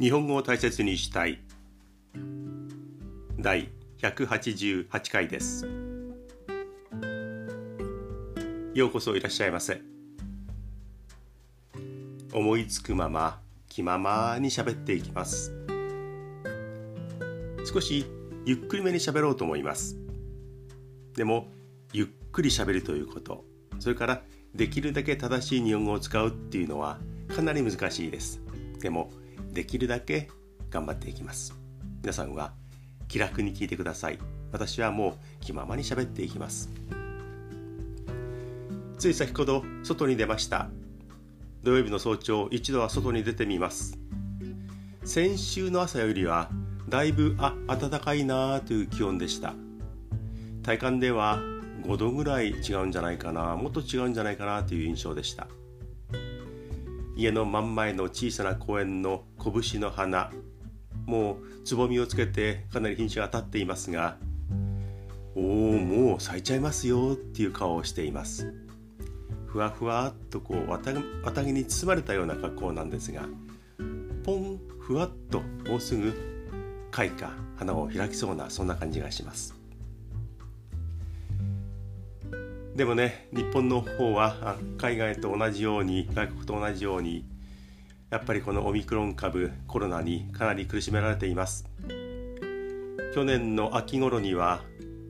日本語を大切にしたい。第188回です。ようこそいらっしゃいませ。思いつくまま気ままに喋っていきます。少しゆっくりめに喋ろうと思います。でもゆっくり喋るということそれからできるだけ正しい日本語を使うっていうのはかなり難しいです。でもできるだけ頑張っていきます。皆さんは気楽に聞いてください。私はもう気ままに喋っていきます。つい先ほど外に出ました。土曜日の早朝一度は外に出てみます。先週の朝よりはだいぶあ暖かいなという気温でした。体感では5度ぐらい違うんじゃないかなもっと違うんじゃないかなという印象でした。家の真ん前の小さな公園の拳の花もうつぼみをつけてかなり品種が当たっていますがおおもう咲いちゃいますよっていう顔をしています。ふわふわっとこう綿綿毛に包まれたような格好なんですがポンふわっともうすぐ開花花を開きそうなそんな感じがします。でもね日本の方は海外と同じように外国と同じようにやっぱりこのオミクロン株コロナにかなり苦しめられています。去年の秋頃には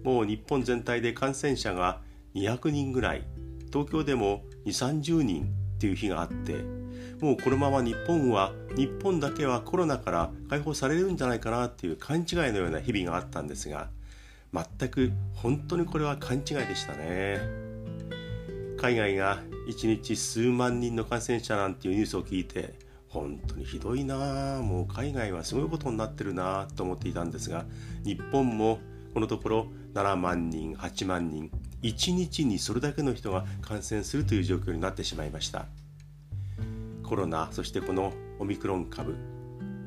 もう日本全体で感染者が200人ぐらい。東京でも2 3 0人っていう日があってもうこのまま日本は日本だけはコロナから解放されるんじゃないかなっていう勘違いのような日々があったんですが全く本当にこれは勘違いでしたね。海外が1日数万人の感染者なんていうニュースを聞いて本当にひどいな。もう海外はすごいことになってるなと思っていたんですが日本もこのところ7万人8万人1日にそれだけの人が感染するという状況になってしまいました。コロナそしてこのオミクロン株。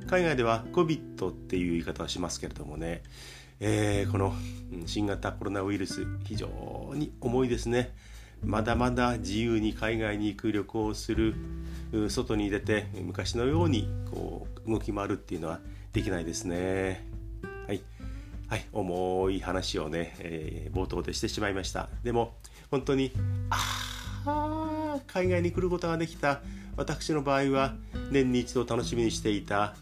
海外では COVID っていう言い方をしますけれどもね。えー、この新型コロナウイルス非常に重いですね。まだまだ自由に海外に行く旅行をする外に出て昔のようにこう動き回るっていうのはできないですね。はい、はい、重い話をね、えー、冒頭でしてしまいました。でも本当にあ海外に来ることができた。私の場合は年に一度楽しみにしていた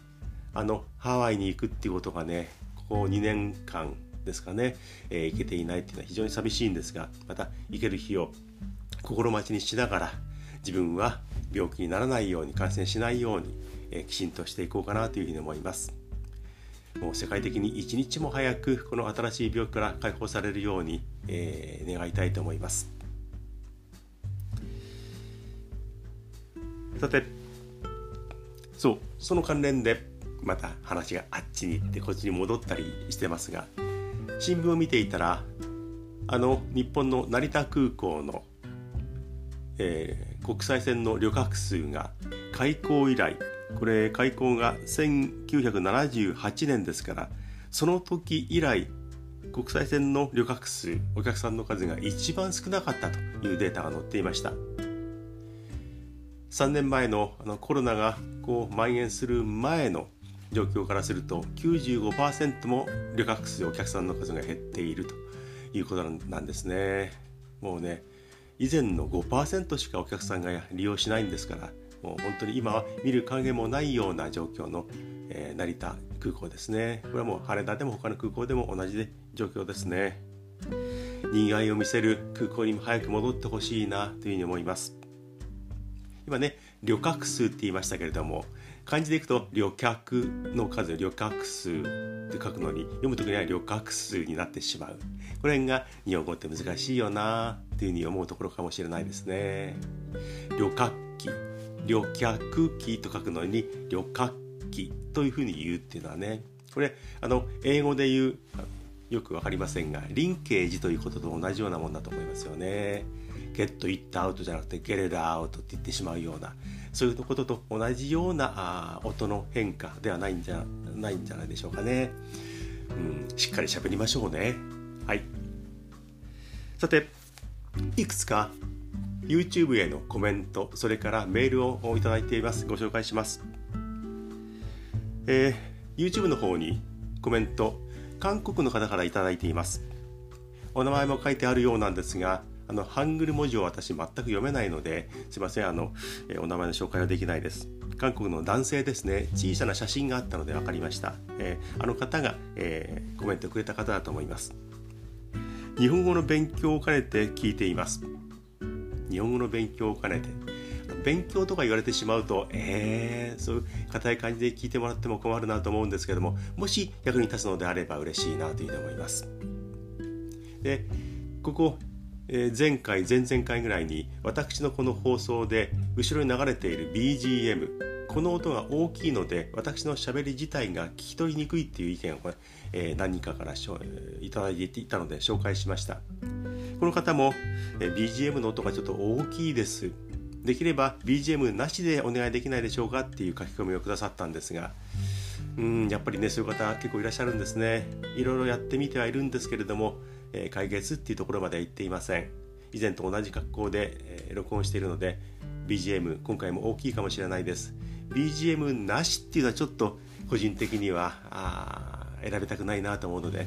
あのハワイに行くっていうことがねこう2年間ですかね、えー、行けていないっていうのは非常に寂しいんですがまた行ける日を心待ちにしながら自分は病気にならないように感染しないように、え、きちんとしていこうかなというふうに思います。もう世界的に一日も早くこの新しい病気から解放されるように、えー、願いたいと思います。さてそうその関連でまた話があっちに行ってこっちに戻ったりしてますが新聞を見ていたらあの日本の成田空港の、えー、国際線の旅客数が開港以来これ開港が1978年ですからその時以来国際線の旅客数お客さんの数が一番少なかったというデータが載っていました。3年前のあのコロナがこう蔓延する前の状況からすると95%も旅客数お客さんの数が減っているということなんですね。もうね以前の5%しかお客さんが利用しないんですからもう本当に今は見る影もないような状況の、えー、成田空港ですね。これはもう羽田でも他の空港でも同じで状況ですね。にぎわいを見せる空港にも早く戻ってほしいなというふうに思います。今ね旅客数って言いましたけれども漢字でいくと旅客の数旅客数って書くのに読む時には旅客数になってしまうこれが日本語って難しいよなっていうふうに思うところかもしれないですね旅客機旅客機と書くのに旅客機というふうに言うっていうのはねこれあの英語で言うよく分かりませんがリンケージということと同じようなもんだと思いますよね。ゲット・イット・アウトじゃなくてゲレラ・アウトって言ってしまうようなそういうことと同じような音の変化ではないんじゃないんじゃないでしょうかね。うん、しっかり喋りましょうね。はい。さて、いくつか YouTube へのコメント、それからメールをいただいています。ご紹介します。えー、YouTube の方にコメント韓国の方から頂いていますお名前も書いてあるようなんですがあのハングル文字を私全く読めないのですいませんあの、えお名前の紹介はできないです。韓国の男性ですね。小さな写真があったので分かりました、えー、あの方が、えー、コメントくれた方だと思います。日本語の勉強を兼ねて聞いています。日本語の勉強を兼ねて。勉強とか言われてしまうとえー、そういう硬い感じで聞いてもらっても困るなと思うんですけどももし役に立つのであれば嬉しいなというふうに思います。でここえ、前回前々回ぐらいに私のこの放送で後ろに流れている BGM この音が大きいので私のしゃべり自体が聞き取りにくいっていう意見を、え、何人かからいただいていたので紹介しました。この方も、え、BGM の音がちょっと大きいです。できれば BGM なしでお願いできないでしょうかっていう書き込みをくださったんですがうんやっぱりねそういう方結構いらっしゃるんですね。いろいろやってみてはいるんですけれどもえ解決っていうところまでは行っていません。以前と同じ格好で、え録音しているので BGM 今回も大きいかもしれないです。BGM なしっていうのはちょっと個人的にはあ選びたくないなと思うので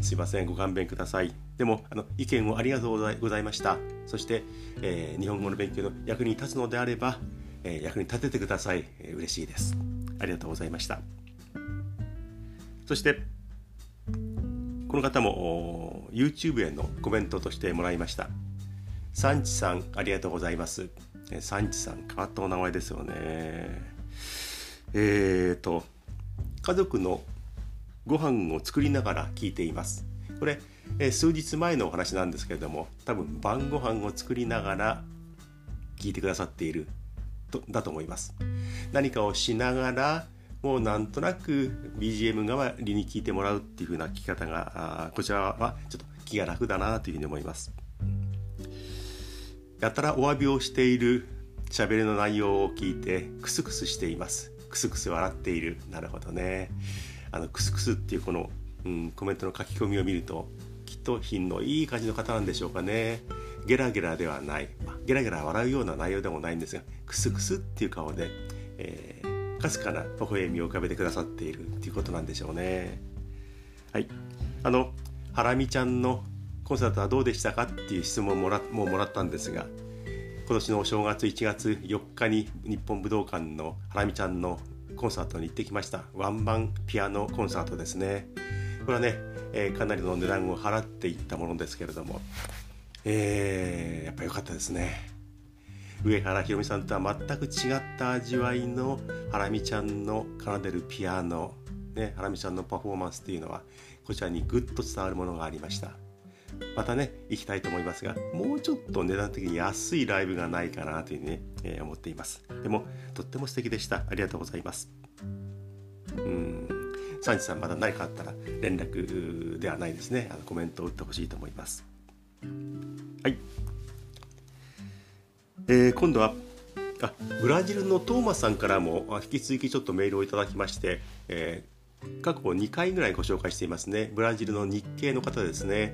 すいませんご勘弁ください。でもあの意見をありがとうございました。そして、えー、日本語の勉強の役に立つのであれば、えー、役に立ててください、えー、嬉しいです。ありがとうございました。そしてこの方も YouTube へのコメントとしてもらいました。サンチさんありがとうございます。サンチさん変わったお名前ですよね。えーと家族のご飯を作りながら聞いています。これ、え数日前のお話なんですけれども多分晩ご飯を作りながら聞いてくださっているとだと思います。何かをしながらもうなんとなく BGM 代わりに聞いてもらうっていう風な聞き方がこちらはちょっと気が楽だなというふうに思います。やたらお詫びをしている喋りの内容を聞いてクスクスしています。クスクス笑っている。なるほどね。あのクスクスっていうこの、うん、コメントの書き込みを見るときっと品のいい感じの方なんでしょうかね。ゲラゲラではない、まあ、ゲラゲラ笑うような内容でもないんですがクスクスっていう顔で、えーかすかな微笑みを浮かべてくださっているっていうことなんでしょうね。はい、あのハラミちゃんのコンサートはどうでしたかっていう質問もらもうもらったんですが今年のお正月1月4日に日本武道館のハラミちゃんのコンサートに行ってきました。ワンマンピアノコンサートですね。これはね、えー、かなりの値段を払っていったものですけれども、えー、やっぱ良かったですね。上原ひろみさんとは全く違った味わいのハラミちゃんの奏でるピアノ、ね、ハラミちゃんのパフォーマンスっていうのはこちらにぐっと伝わるものがありました。またね行きたいと思いますがもうちょっと値段的に安いライブがないかなというふうにね、えー、思っています。でもとっても素敵でした。ありがとうございます。うん。サンチさんまだ何かあったら連絡ではないですね。あのコメントを打ってほしいと思います。はい。えー、今度はあブラジルのトーマスさんからも引き続きちょっとメールをいただきまして、えー、過去2回ぐらいご紹介していますね。ブラジルの日系の方ですね、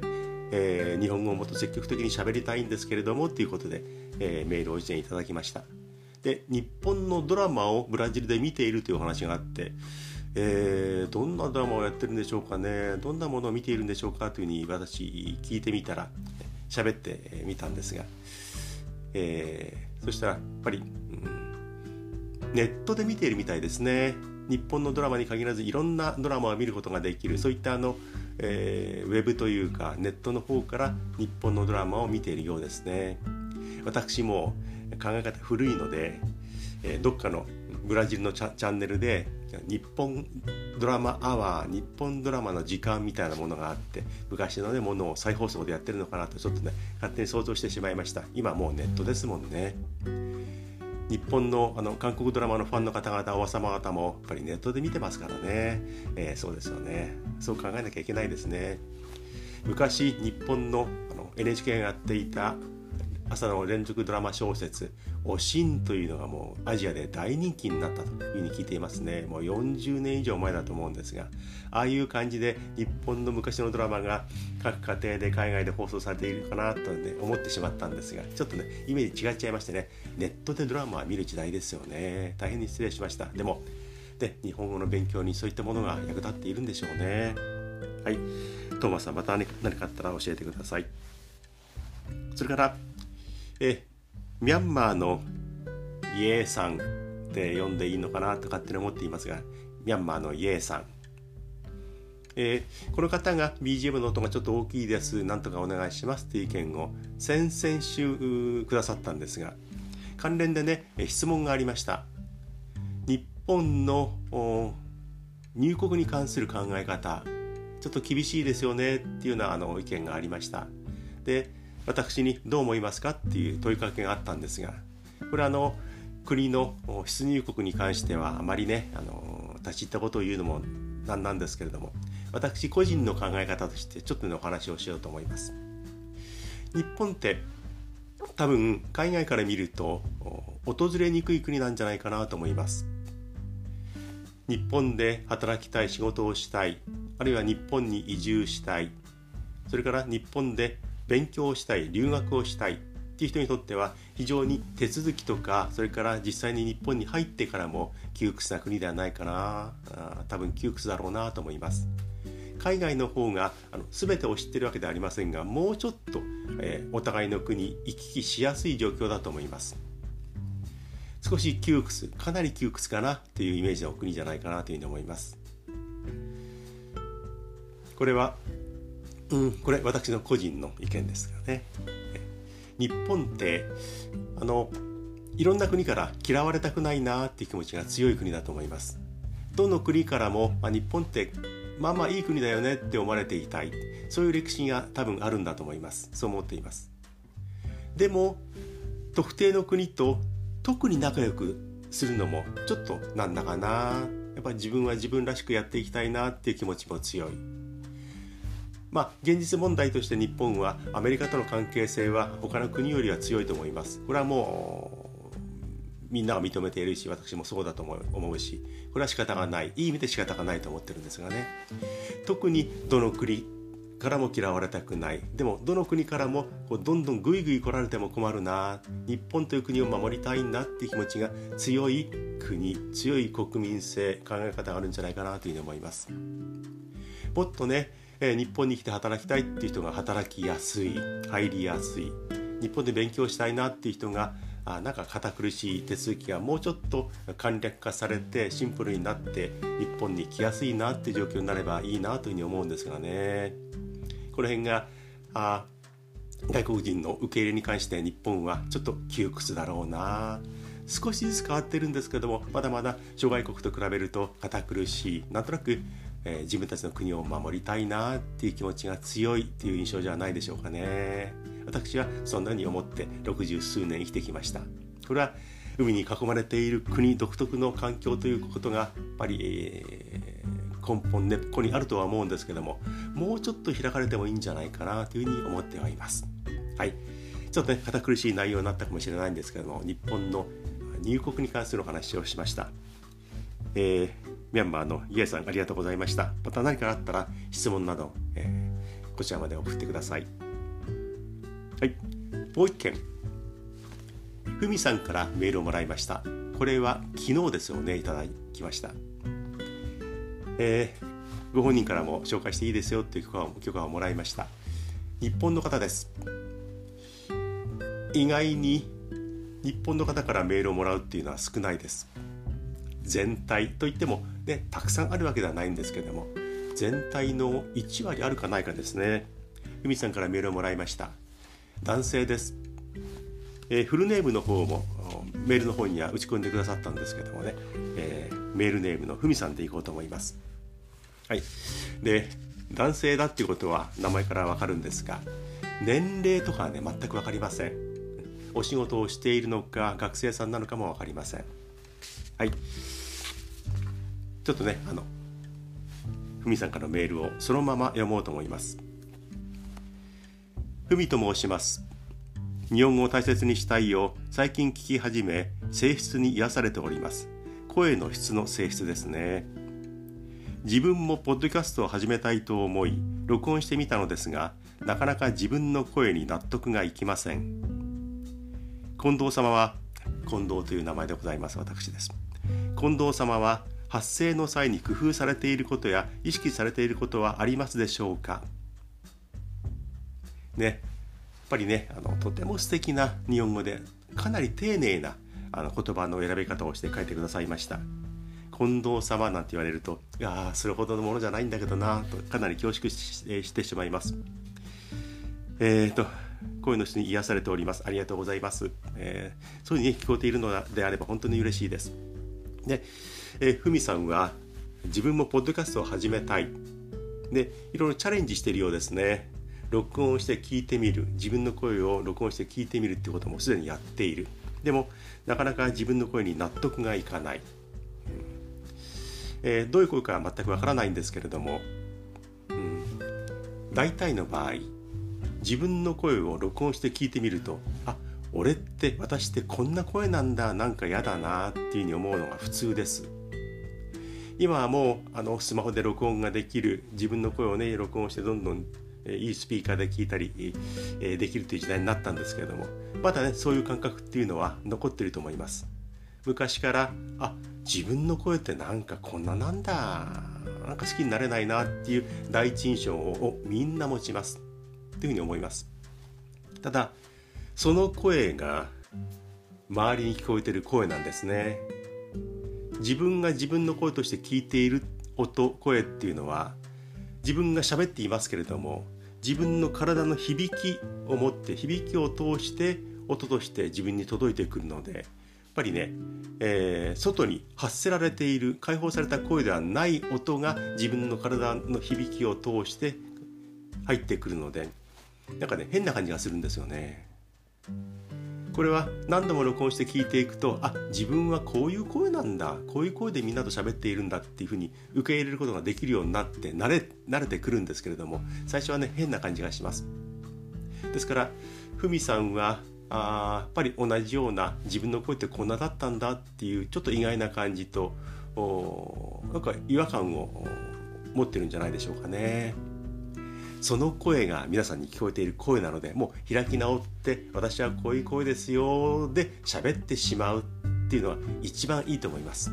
えー、日本語をもっと積極的に喋りたいんですけれどもということで、えー、メールを以前いただきました。で日本のドラマをブラジルで見ているというお話があって、えー、どんなドラマをやってるんでしょうかね。どんなものを見ているんでしょうかというふうに私聞いてみたら喋ってみたんですがえー、そしたらやっぱり、うん、ネットで見ているみたいですね。日本のドラマに限らずいろんなドラマを見ることができる。そういったあの、えー、ウェブというかネットの方から日本のドラマを見ているようですね。私も考え方古いので、えー、どっかのブラジルのチャンネルで日本ドラマアワー日本ドラマの時間みたいなものがあって昔のねものを再放送でやってるのかなとちょっとね勝手に想像してしまいました。今もうネットですもんね。日本のあの韓国ドラマのファンの方々おば様方もやっぱりネットで見てますからね、えー、そうですよね。そう考えなきゃいけないですね。昔日本のあの NHK がやっていた朝の連続ドラマ小説「おしん」というのがもうアジアで大人気になったというふうに聞いていますね。もう40年以上前だと思うんですがああいう感じで日本の昔のドラマが各家庭で海外で放送されているかなと、ね、思ってしまったんですがちょっとねイメージ違っちゃいましてねネットでドラマは見る時代ですよね。大変に失礼しました。でもで日本語の勉強にそういったものが役立っているんでしょうね。はい。トーマスさんまた何かあったら教えてください。それからえミャンマーのイエーさんって呼んでいいのかなと勝手に思っていますがミャンマーのイエーさんえー、この方が BGM の音がちょっと大きいです、なんとかお願いしますという意見を先々週くださったんですが、関連でね、質問がありました。日本の入国に関する考え方、ちょっと厳しいですよねっていうようなあの意見がありました。で、私にどう思いますかっていう問いかけがあったんですがこれはあの国の出入国に関してはあまりねあの立ち入ったことを言うのもなんなんですけれども私個人の考え方としてちょっとねお話をしようと思います。日本って多分海外から見ると訪れにくい国なんじゃないかなと思います。日本で働きたい仕事をしたいあるいは日本に移住したいそれから日本で勉強したい留学をしたいっていう人にとっては非常に手続きとかそれから実際に日本に入ってからも窮屈な国ではないかな。あ多分窮屈だろうなと思います。海外の方があの全てを知ってるわけではありませんがもうちょっと、えー、お互いの国行き来しやすい状況だと思います。少し窮屈かなり窮屈かなというイメージの国じゃないかなというふうに思います。これはうん、これ私の個人の意見ですがね。日本ってあのいろんな国から嫌われたくないなっていう気持ちが強い国だと思います。どの国からも、まあ、日本ってまあまあいい国だよねって思われていたい。そういう歴史が多分あるんだと思います。そう思っています。でも特定の国と特に仲良くするのもちょっとなんだかな。やっぱり自分は自分らしくやっていきたいなっていう気持ちも強い。まあ、現実問題として日本はアメリカとの関係性は他の国よりは強いと思います。これはもうみんなが認めているし私もそうだと思うしこれは仕方がない。いい意味で仕方がないと思ってるんですがね。特にどの国からも嫌われたくない。でもどの国からもこうどんどんグイグイ来られても困るな。日本という国を守りたいんだっていう気持ちが強い国強い国民性考え方があるんじゃないかなというふうに思います。もっとねえ日本に来て働きたいっていう人が働きやすい入りやすい。日本で勉強したいなっていう人があなんか堅苦しい手続きがもうちょっと簡略化されてシンプルになって日本に来やすいなっていう状況になればいいなというふうに思うんですがね。この辺があ外国人の受け入れに関して日本はちょっと窮屈だろうな。少しずつ変わってるんですけどもまだまだ諸外国と比べると堅苦しい。なんとなくえー、自分たちの国を守りたいなっていう気持ちが強いっていう印象じゃないでしょうかね。私はそんなに思って60数年生きてきました。これは海に囲まれている国独特の環境ということがやっぱり、えー、根本根っこにあるとは思うんですけどももうちょっと開かれてもいいんじゃないかなというふうに思ってはいます。はい。ちょっとね堅苦しい内容になったかもしれないんですけども日本の入国に関するお話をしました。えー、ミャンマーのイエさんありがとうございました。また何かあったら質問など、えー、こちらまで送ってください。はい、もう一件。ふみさんからメールをもらいました。これは昨日ですよね、いただきました。えー、ご本人からも紹介していいですよっていう許可を許可をもらいました。日本の方です。意外に日本の方からメールをもらうっていうのは少ないです。全体といっても、ね、たくさんあるわけではないんですけども全体の1割あるかないかですね。ふみさんからメールをもらいました。男性です、えー、フルネームの方もメールの方には打ち込んでくださったんですけどもね、えー、メールネームのふみさんでいこうと思います。はい。で男性だっていうことは名前からわかるんですが年齢とかはね全く分かりません。お仕事をしているのか学生さんなのかも分かりません。はい。ちょっとねあのふみさんからのメールをそのまま読もうと思います。ふみと申します。日本語を大切にしたいよ最近聞き始め性質に癒されております。声の質の性質ですね。自分もポッドキャストを始めたいと思い録音してみたのですがなかなか自分の声に納得がいきません。近藤様は近藤という名前でございます私です。近藤様は発声の際に工夫されていることや意識されていることはありますでしょうか？ね。やっぱりねあのとても素敵な日本語でかなり丁寧なあの言葉の選び方をして書いてくださいました近藤様なんて言われるといやそれほどのものじゃないんだけどなとかなり恐縮してしまいます。えっ、ー、と声の人に癒されております。ありがとうございます、えー、そういうふうに聞こえているのであれば本当に嬉しいです。で、ふみさんは自分もポッドキャストを始めたい。でいろいろチャレンジしているようですね。録音して聞いてみる。自分の声を録音して聞いてみるってこともすでにやっている。でもなかなか自分の声に納得がいかない、えー、どういう声かは全くわからないんですけれども、うん、大体の場合自分の声を録音して聞いてみるとあ俺って私ってこんな声なんだなんか嫌だなっていうふうに思うのが普通です。今はもうあのスマホで録音ができる自分の声をね録音してどんどんいいスピーカーで聞いたりできるという時代になったんですけれどもまだねそういう感覚っていうのは残ってると思います。昔からあ自分の声ってなんかこんななんだなんか好きになれないなっていう第一印象をみんな持ちます。というふうに思います。ただその声が周りに聞こえてる声なんですね自分が自分の声として聞いている音声っていうのは自分が喋っていますけれども自分の体の響きを持って響きを通して音として自分に届いてくるのでやっぱりね、えー、外に発せられている解放された声ではない音が自分の体の響きを通して入ってくるのでなんかね変な感じがするんですよね。これは何度も録音して聞いていくとあ自分はこういう声なんだこういう声でみんなと喋っているんだっていうふうに受け入れることができるようになって慣れ慣れてくるんですけれども最初はね変な感じがしますですからふみさんはあやっぱり同じような自分の声ってこんなだったんだっていうちょっと意外な感じとなんか違和感を持ってるんじゃないでしょうかね。その声が皆さんに聞こえている声なのでもう開き直って私はこういう声ですよで喋ってしまうっていうのは一番いいと思います。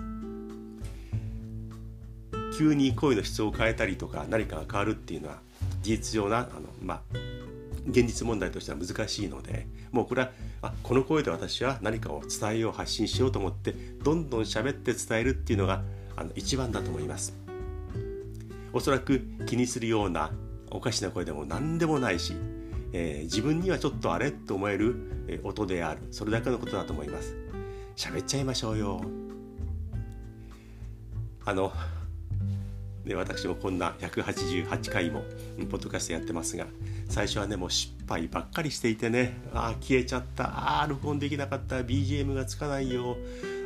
急に声の質を変えたりとか何かが変わるっていうのは事実上なあのまあ現実問題としては難しいのでもうこれはあこの声で私は何かを伝えよう発信しようと思ってどんどん喋って伝えるっていうのがあの一番だと思います。おそらく気にするようなおかしな声でも何でもないし、えー、自分にはちょっとあれと思える、えー、音である。それだけのことだと思います。喋っちゃいましょうよ。あので私もこんな188回もポッドキャストやってますが最初はねもう失敗ばっかりしていてね。ああ消えちゃった。ああ録音できなかった。BGM がつかないよ。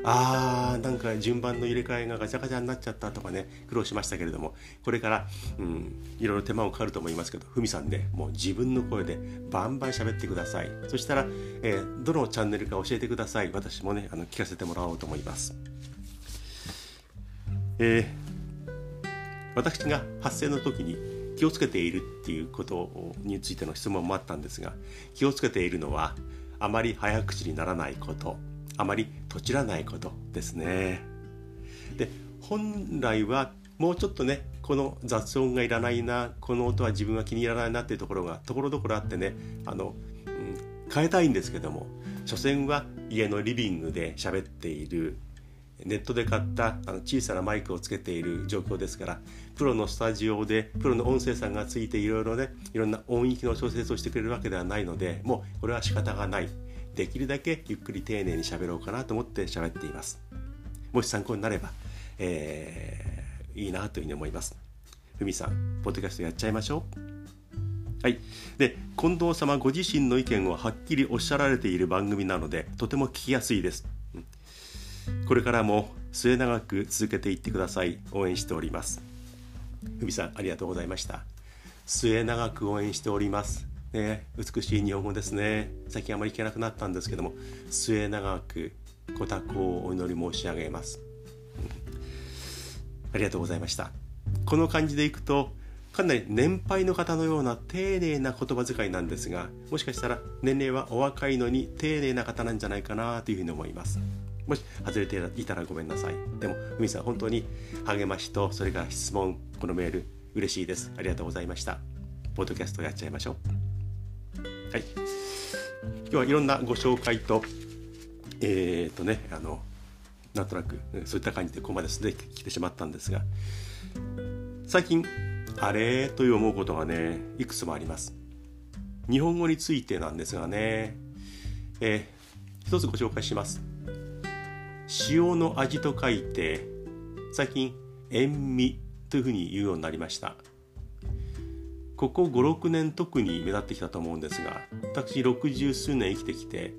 あーなんか順番の入れ替えがガチャガチャになっちゃったとかね苦労しましたけれどもこれから、うん、いろいろ手間もかかると思いますけどふみさんでもう自分の声でバンバン喋ってください。そしたら、えー、どのチャンネルか教えてください。私もねあの聞かせてもらおうと思います。えー、私が発声の時に気をつけているっていうことについての質問もあったんですが気をつけているのはあまり早口にならないこと。あまりとちらないことですね。で本来はもうちょっとねこの雑音がいらないなこの音は自分は気に入らないなっていうところがところどころあってねあの、うん、変えたいんですけども所詮は家のリビングで喋っているネットで買ったあの小さなマイクをつけている状況ですからプロのスタジオでプロの音声さんがついていろいろねいろんな音域の調節をしてくれるわけではないのでもうこれは仕方がないできるだけゆっくり丁寧に喋ろうかなと思って喋っています。もし参考になれば、えー、いいなというふうに思います。ふみさんポッドキャストやっちゃいましょう。はい。で近藤様ご自身の意見をはっきりおっしゃられている番組なのでとても聞きやすいです。これからも末永く続けていってください。応援しております。ふみさんありがとうございました。末永く応援しております。ね、美しい日本語ですね。最近あまり聞けなくなったんですけども末永くご多幸をお祈り申し上げます、ありがとうございました。この感じでいくとかなり年配の方のような丁寧な言葉遣いなんですがもしかしたら年齢はお若いのに丁寧な方なんじゃないかなというふうに思います。もし外れていたらごめんなさい。でも海さん本当に励ましとそれから質問このメール嬉しいです。ありがとうございました。ポッドキャストやっちゃいましょう。はい。今日はいろんなご紹介とえー、っとねあのなんとなくそういった感じでここまでできてしまったんですが最近あれという思うことがねいくつもあります。日本語についてなんですがね、えー、一つご紹介します。塩の味と書いて最近塩味というふうに言うようになりました。ここ56年特に目立ってきたと思うんですが私60数年生きてきて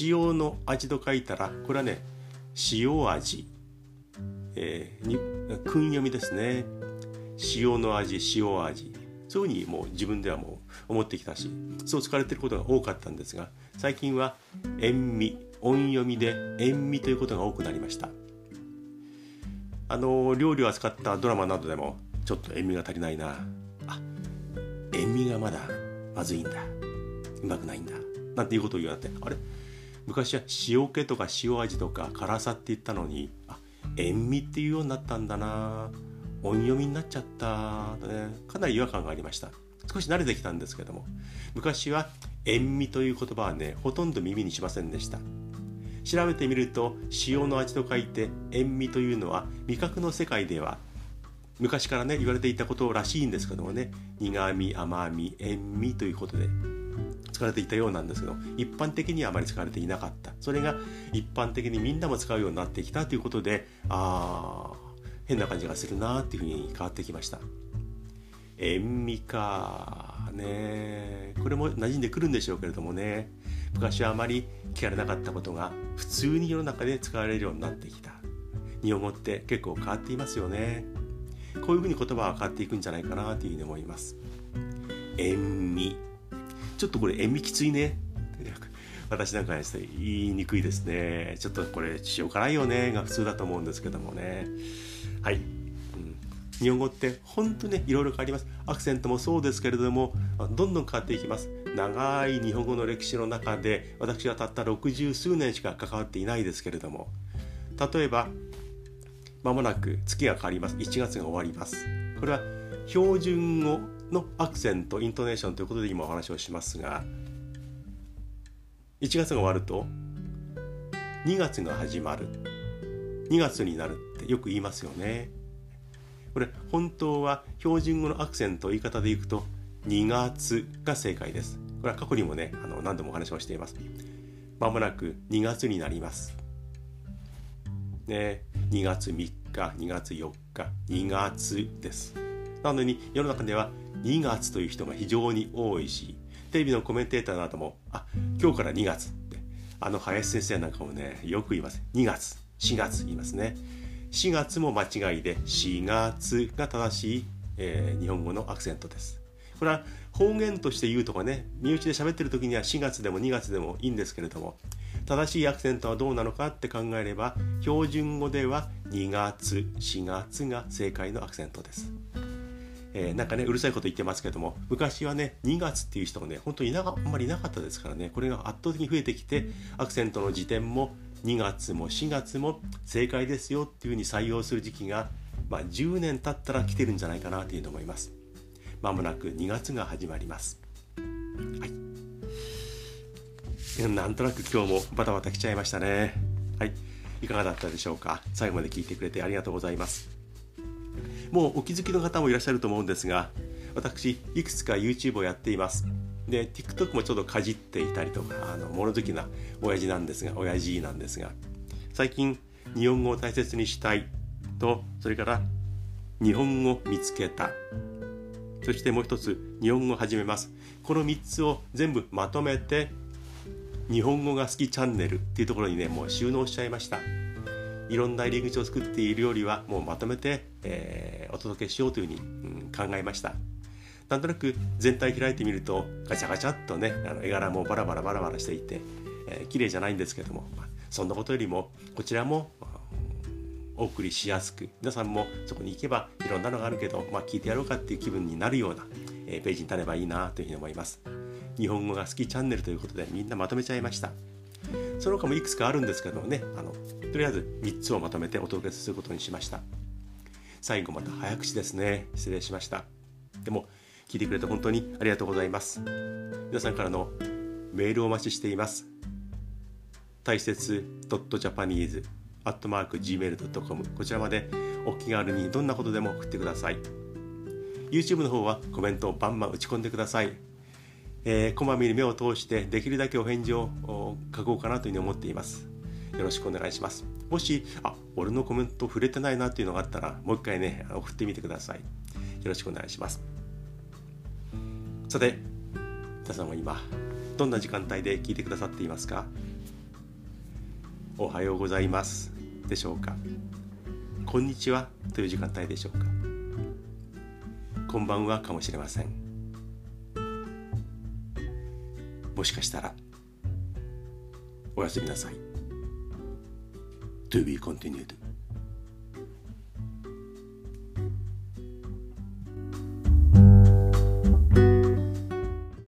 塩の味と書いたらこれはね塩味、えー、に訓読みですね。塩の味塩味。そういうふうにもう自分ではもう思ってきたしそう使われてることが多かったんですが最近は塩味音読みで塩味ということが多くなりました。あの料理を扱ったドラマなどでもちょっと塩味が足りないな。塩味がまだまずいんだ。うまくないんだ。なんていうことを言われてあれ？昔は塩気とか塩味とか辛さって言ったのにあ塩味っていうようになったんだな。音読みになっちゃった。とね。かなり違和感がありました。少し慣れてきたんですけども。昔は塩味という言葉はねほとんど耳にしませんでした。調べてみると塩の味と書いて塩味というのは味覚の世界では昔からね言われていたことらしいんですけどもね。苦味甘み塩味ということで使われていたようなんですけど一般的にはあまり使われていなかった。それが一般的にみんなも使うようになってきたということでああ変な感じがするなっていうふうに変わってきました。塩味かね。これも馴染んでくるんでしょうけれどもね。昔はあまり聞かれなかったことが普通に世の中で使われるようになってきた。日本語って結構変わっていますよね。こういうふうに言葉は変わっていくんじゃないかなというふうに思います。塩味ちょっとこれ塩味きついね。私なんかにして言いにくいですね。ちょっとこれ塩辛いよね。が普通だと思うんですけどもね。はい、うん、日本語って本当ねいろいろ変わります。アクセントもそうですけれどもどんどん変わっていきます。長い日本語の歴史の中で私はたった60数年しか関わっていないですけれども例えばまもなく月が変わります。1月が終わります。これは標準語のアクセントイントネーションということで今お話をしますが1月が終わると2月が始まる。2月になるってよく言いますよね。これ本当は標準語のアクセント言い方でいくと2月が正解です。これは過去にもねあの何度もお話をしています。まもなく2月になります。ね。2月3日2月4日2月です。なのに世の中では2月という人が非常に多いしテレビのコメンテーターなどもあ今日から2月ってあの林先生なんかもねよく言います。2月4月言いますね。4月も間違いで4月が正しい、えー、日本語のアクセントです。これは方言として言うとかね身内で喋ってる時には4月でも2月でもいいんですけれども正しいアクセントはどうなのかって考えれば標準語では2月4月が正解のアクセントです。えー、なんかねうるさいこと言ってますけども昔はね2月っていう人がね本当にいなあんまりいなかったですからね。これが圧倒的に増えてきてアクセントの時点も2月も4月も正解ですよっていうふうに採用する時期が、まあ、10年経ったら来てるんじゃないかなというふうに思います。まもなく2月が始まります。はい。なんとなく今日もバタバタ来ちゃいましたね。はい。いかがだったでしょうか？最後まで聞いてくれてありがとうございます。もうお気づきの方もいらっしゃると思うんですが私いくつか YouTube をやっています。で TikTok もちょっとかじっていたりとかあの物好きな親父なんですが親父なんですが最近日本語を大切にしたい。とそれから日本語見つけた。そしてもう一つ日本語を始めます。この3つを全部まとめて日本語が好きチャンネルっていうところにねもう収納しちゃいました。いろんな入り口を作っているよりはもうまとめて、えー、お届けしようというふうに、うん、考えました。なんとなく全体開いてみるとガチャガチャっとねあの絵柄もバラバラバラバラしていて、えー、綺麗じゃないんですけども、まあ、そんなことよりもこちらもお送りしやすく皆さんもそこに行けばいろんなのがあるけど、まあ、聞いてやろうかっていう気分になるような、えー、ページになればいいなというふうに思います。日本語が好きチャンネルということでみんなまとめちゃいました。その他もいくつかあるんですけどもねあのとりあえず3つをまとめてお届けすることにしました。最後また早口ですね。失礼しました。でも聞いてくれて本当にありがとうございます。皆さんからのメールをお待ちしています。大切 .japanese.gmail.com こちらまでお気軽にどんなことでも送ってください。YouTube の方はコメントをバンバン打ち込んでください、えー、こまめに目を通してできるだけお返事を書こうかなというふうに思っています。よろしくお願いします。もしあ俺のコメント触れてないなっていうのがあったらもう一回ね送ってみてください。よろしくお願いします。さて皆さんは今どんな時間帯で聞いてくださっていますか？おはようございます。でしょうか？こんにちはという時間帯でしょうか？こんばんはかもしれません。もしかしたらおやすみなさい。To be continued.